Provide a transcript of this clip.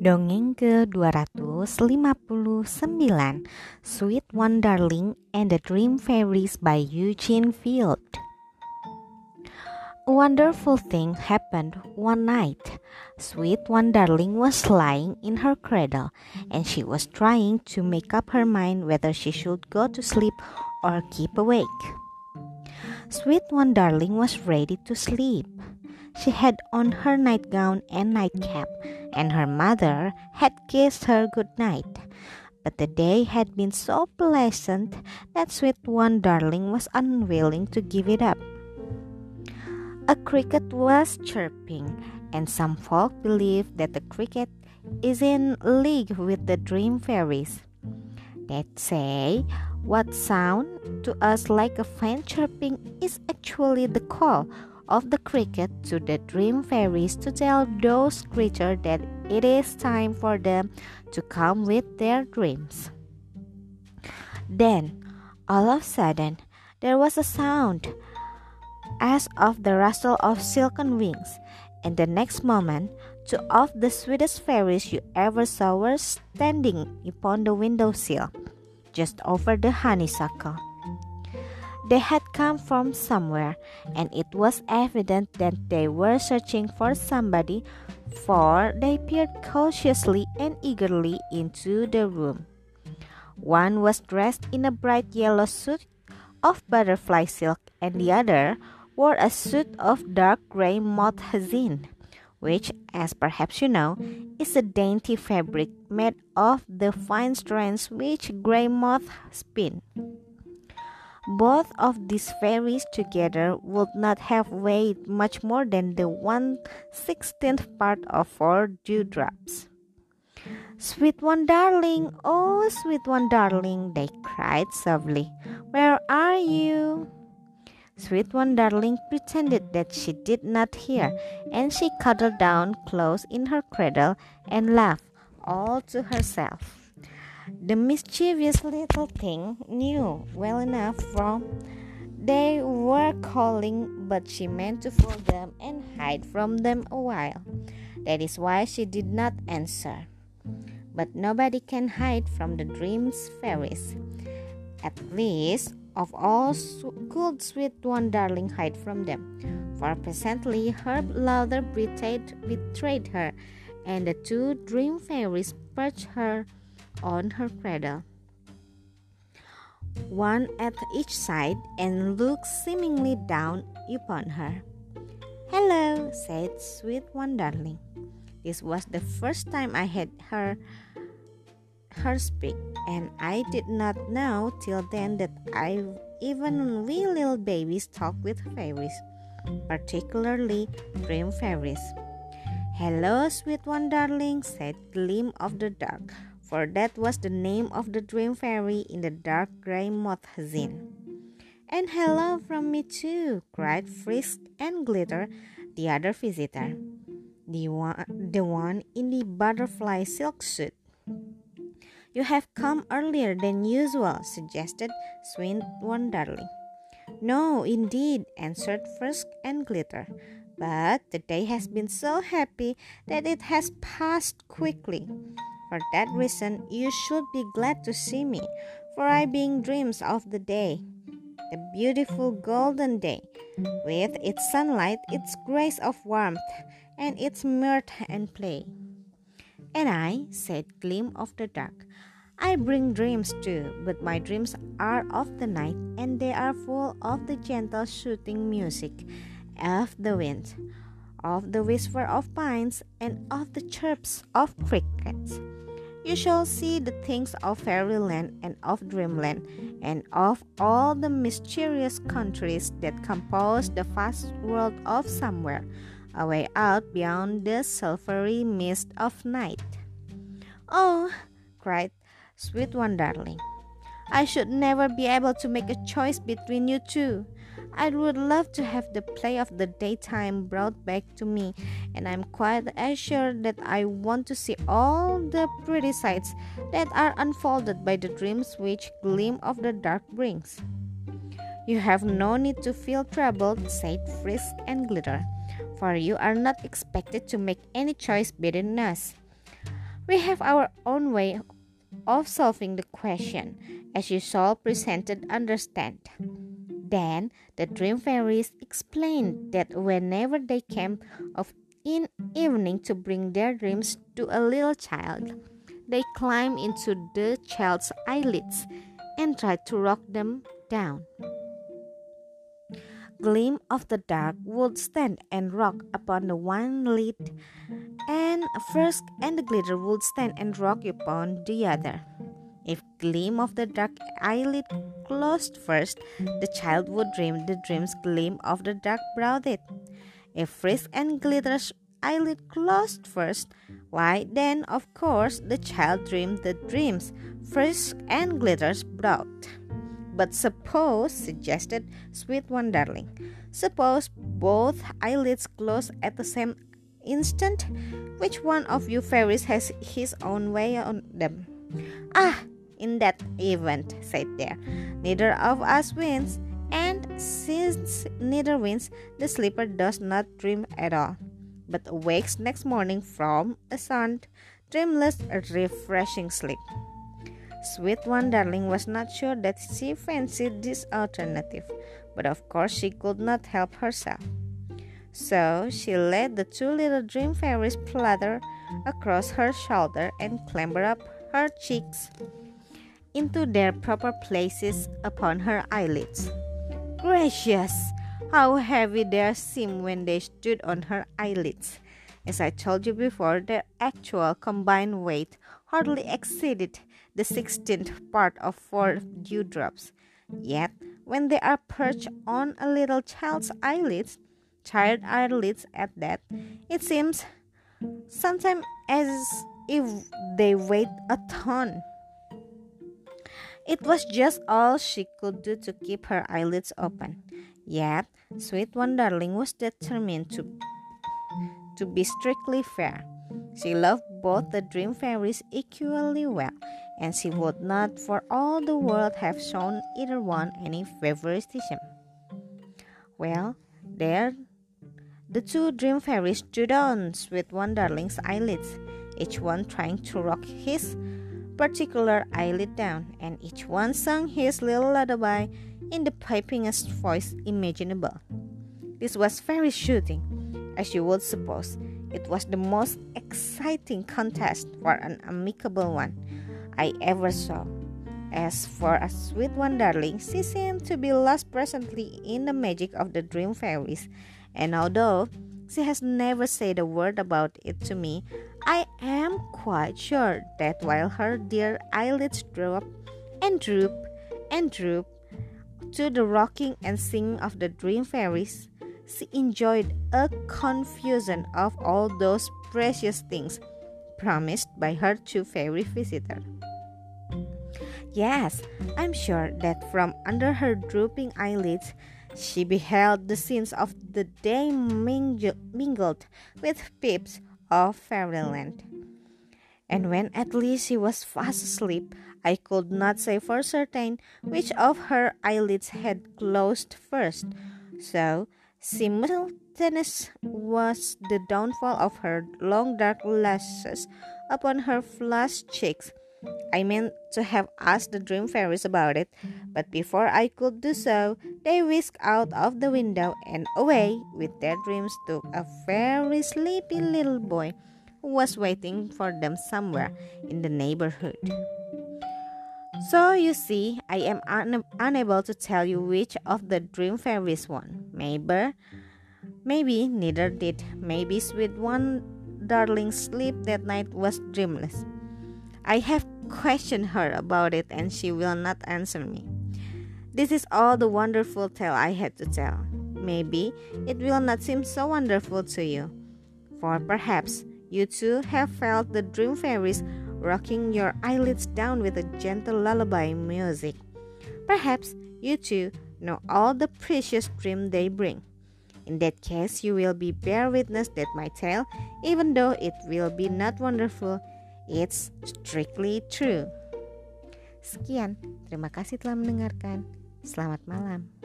Dongeng ke-259 Sweet One Darling and the Dream Fairies by Eugene Field A wonderful thing happened one night. Sweet One Darling was lying in her cradle and she was trying to make up her mind whether she should go to sleep or keep awake. Sweet One Darling was ready to sleep. She had on her nightgown and nightcap and her mother had kissed her good night. But the day had been so pleasant that Sweet One Darling was unwilling to give it up. A cricket was chirping, and some folk believe that the cricket is in league with the dream fairies. They say what sound to us like a faint chirping is actually the call of the cricket to the dream fairies to tell those creatures that it is time for them to come with their dreams. Then, all of a sudden, there was a sound as of the rustle of silken wings, and the next moment, two of the sweetest fairies you ever saw were standing upon the window sill, just over the honeysuckle. They had come from somewhere, and it was evident that they were searching for somebody, for they peered cautiously and eagerly into the room. One was dressed in a bright yellow suit of butterfly silk, and the other wore a suit of dark gray moth hyacinth, which, as perhaps you know, is a dainty fabric made of the fine strands which gray moths spin. Both of these fairies together would not have weighed much more than the one sixteenth part of four dewdrops. Sweet one, darling, oh, sweet one, darling, they cried softly. Where are you? Sweet one, darling, pretended that she did not hear, and she cuddled down close in her cradle and laughed all to herself. The mischievous little thing knew well enough from they were calling, but she meant to fool them and hide from them a while. That is why she did not answer. But nobody can hide from the dreams fairies. At least of all could sweet one darling hide from them. For presently her lover betrayed, betrayed her, and the two dream fairies perched her on her cradle, one at each side, and looked seemingly down upon her. Hello, said Sweet One Darling. This was the first time I had heard her speak, and I did not know till then that I even we little babies talk with fairies, particularly dream fairies. Hello, sweet one, darling, said Gleam of the Dark for that was the name of the dream fairy in the dark gray moth hyacinth. And hello from me too, cried Frisk and Glitter, the other visitor, the one, the one in the butterfly silk suit. You have come earlier than usual, suggested One Darling. No, indeed, answered Frisk and Glitter. But the day has been so happy that it has passed quickly. For that reason, you should be glad to see me, for I bring dreams of the day, the beautiful golden day, with its sunlight, its grace of warmth, and its mirth and play. And I, said Gleam of the Dark, I bring dreams too, but my dreams are of the night, and they are full of the gentle shooting music of the wind, of the whisper of pines, and of the chirps of crickets. You shall see the things of fairyland and of dreamland, and of all the mysterious countries that compose the vast world of somewhere, away out beyond the silvery mist of night. Oh, cried Sweet One Darling, I should never be able to make a choice between you two. I would love to have the play of the daytime brought back to me, and I'm quite assured that I want to see all the pretty sights that are unfolded by the dreams which Gleam of the Dark brings. You have no need to feel troubled, said Frisk and Glitter, for you are not expected to make any choice between us. We have our own way of solving the question, as you shall presented understand. Then the dream fairies explained that whenever they came of in evening to bring their dreams to a little child, they climbed into the child's eyelids and tried to rock them down. Gleam of the dark would stand and rock upon the one lid, and frisk and the glitter would stand and rock upon the other. If gleam of the dark eyelid closed first, the child would dream the dreams gleam of the dark browed it. If frisk and glitter's eyelid closed first, why then of course the child dreamed the dreams frisk and glitter's browed. But suppose, suggested Sweet One Darling, suppose both eyelids close at the same instant, which one of you fairies has his own way on them? Ah, in that event, said there, neither of us wins, and since neither wins, the sleeper does not dream at all, but awakes next morning from a sound, dreamless, refreshing sleep. Sweet One Darling was not sure that she fancied this alternative, but of course she could not help herself. So she let the two little dream fairies flutter across her shoulder and clamber up her cheeks into their proper places upon her eyelids. Gracious! How heavy they seemed when they stood on her eyelids. As I told you before, their actual combined weight hardly exceeded the sixteenth part of four dewdrops. Yet, when they are perched on a little child's eyelids, tired eyelids at that, it seems sometimes as if they weighed a ton. It was just all she could do to keep her eyelids open. Yet, Sweet One Darling was determined to, to be strictly fair. She loved both the dream fairies equally well, and she would not for all the world have shown either one any favoritism. Well, there the two dream fairies stood on Sweet One Darling's eyelids, each one trying to rock his particular eyelid down, and each one sang his little lullaby in the pipingest voice imaginable. This was fairy shooting, as you would suppose, it was the most exciting contest for an amicable one I ever saw. As for a sweet one, darling, she seemed to be lost presently in the magic of the dream fairies, and although she has never said a word about it to me, I am quite sure that while her dear eyelids droop and droop and droop to the rocking and singing of the dream fairies, she enjoyed a confusion of all those precious things promised by her two fairy visitors. Yes, I'm sure that from under her drooping eyelids she beheld the scenes of the day mingled with peeps of fairyland. And when at least she was fast asleep, I could not say for certain which of her eyelids had closed first. So Simultaneous was the downfall of her long dark lashes upon her flushed cheeks. I meant to have asked the dream fairies about it, but before I could do so, they whisked out of the window and away with their dreams to a very sleepy little boy who was waiting for them somewhere in the neighborhood. So you see, I am un- unable to tell you which of the dream fairies won. Maybe, maybe neither did. Maybe sweet one darling sleep that night was dreamless. I have questioned her about it and she will not answer me. This is all the wonderful tale I had to tell. Maybe it will not seem so wonderful to you, for perhaps you too have felt the dream fairies rocking your eyelids down with a gentle lullaby music. Perhaps you too know all the precious dreams they bring. In that case, you will be bear witness that my tale, even though it will be not wonderful, it's strictly true. Sekian, terima kasih telah mendengarkan. Selamat malam.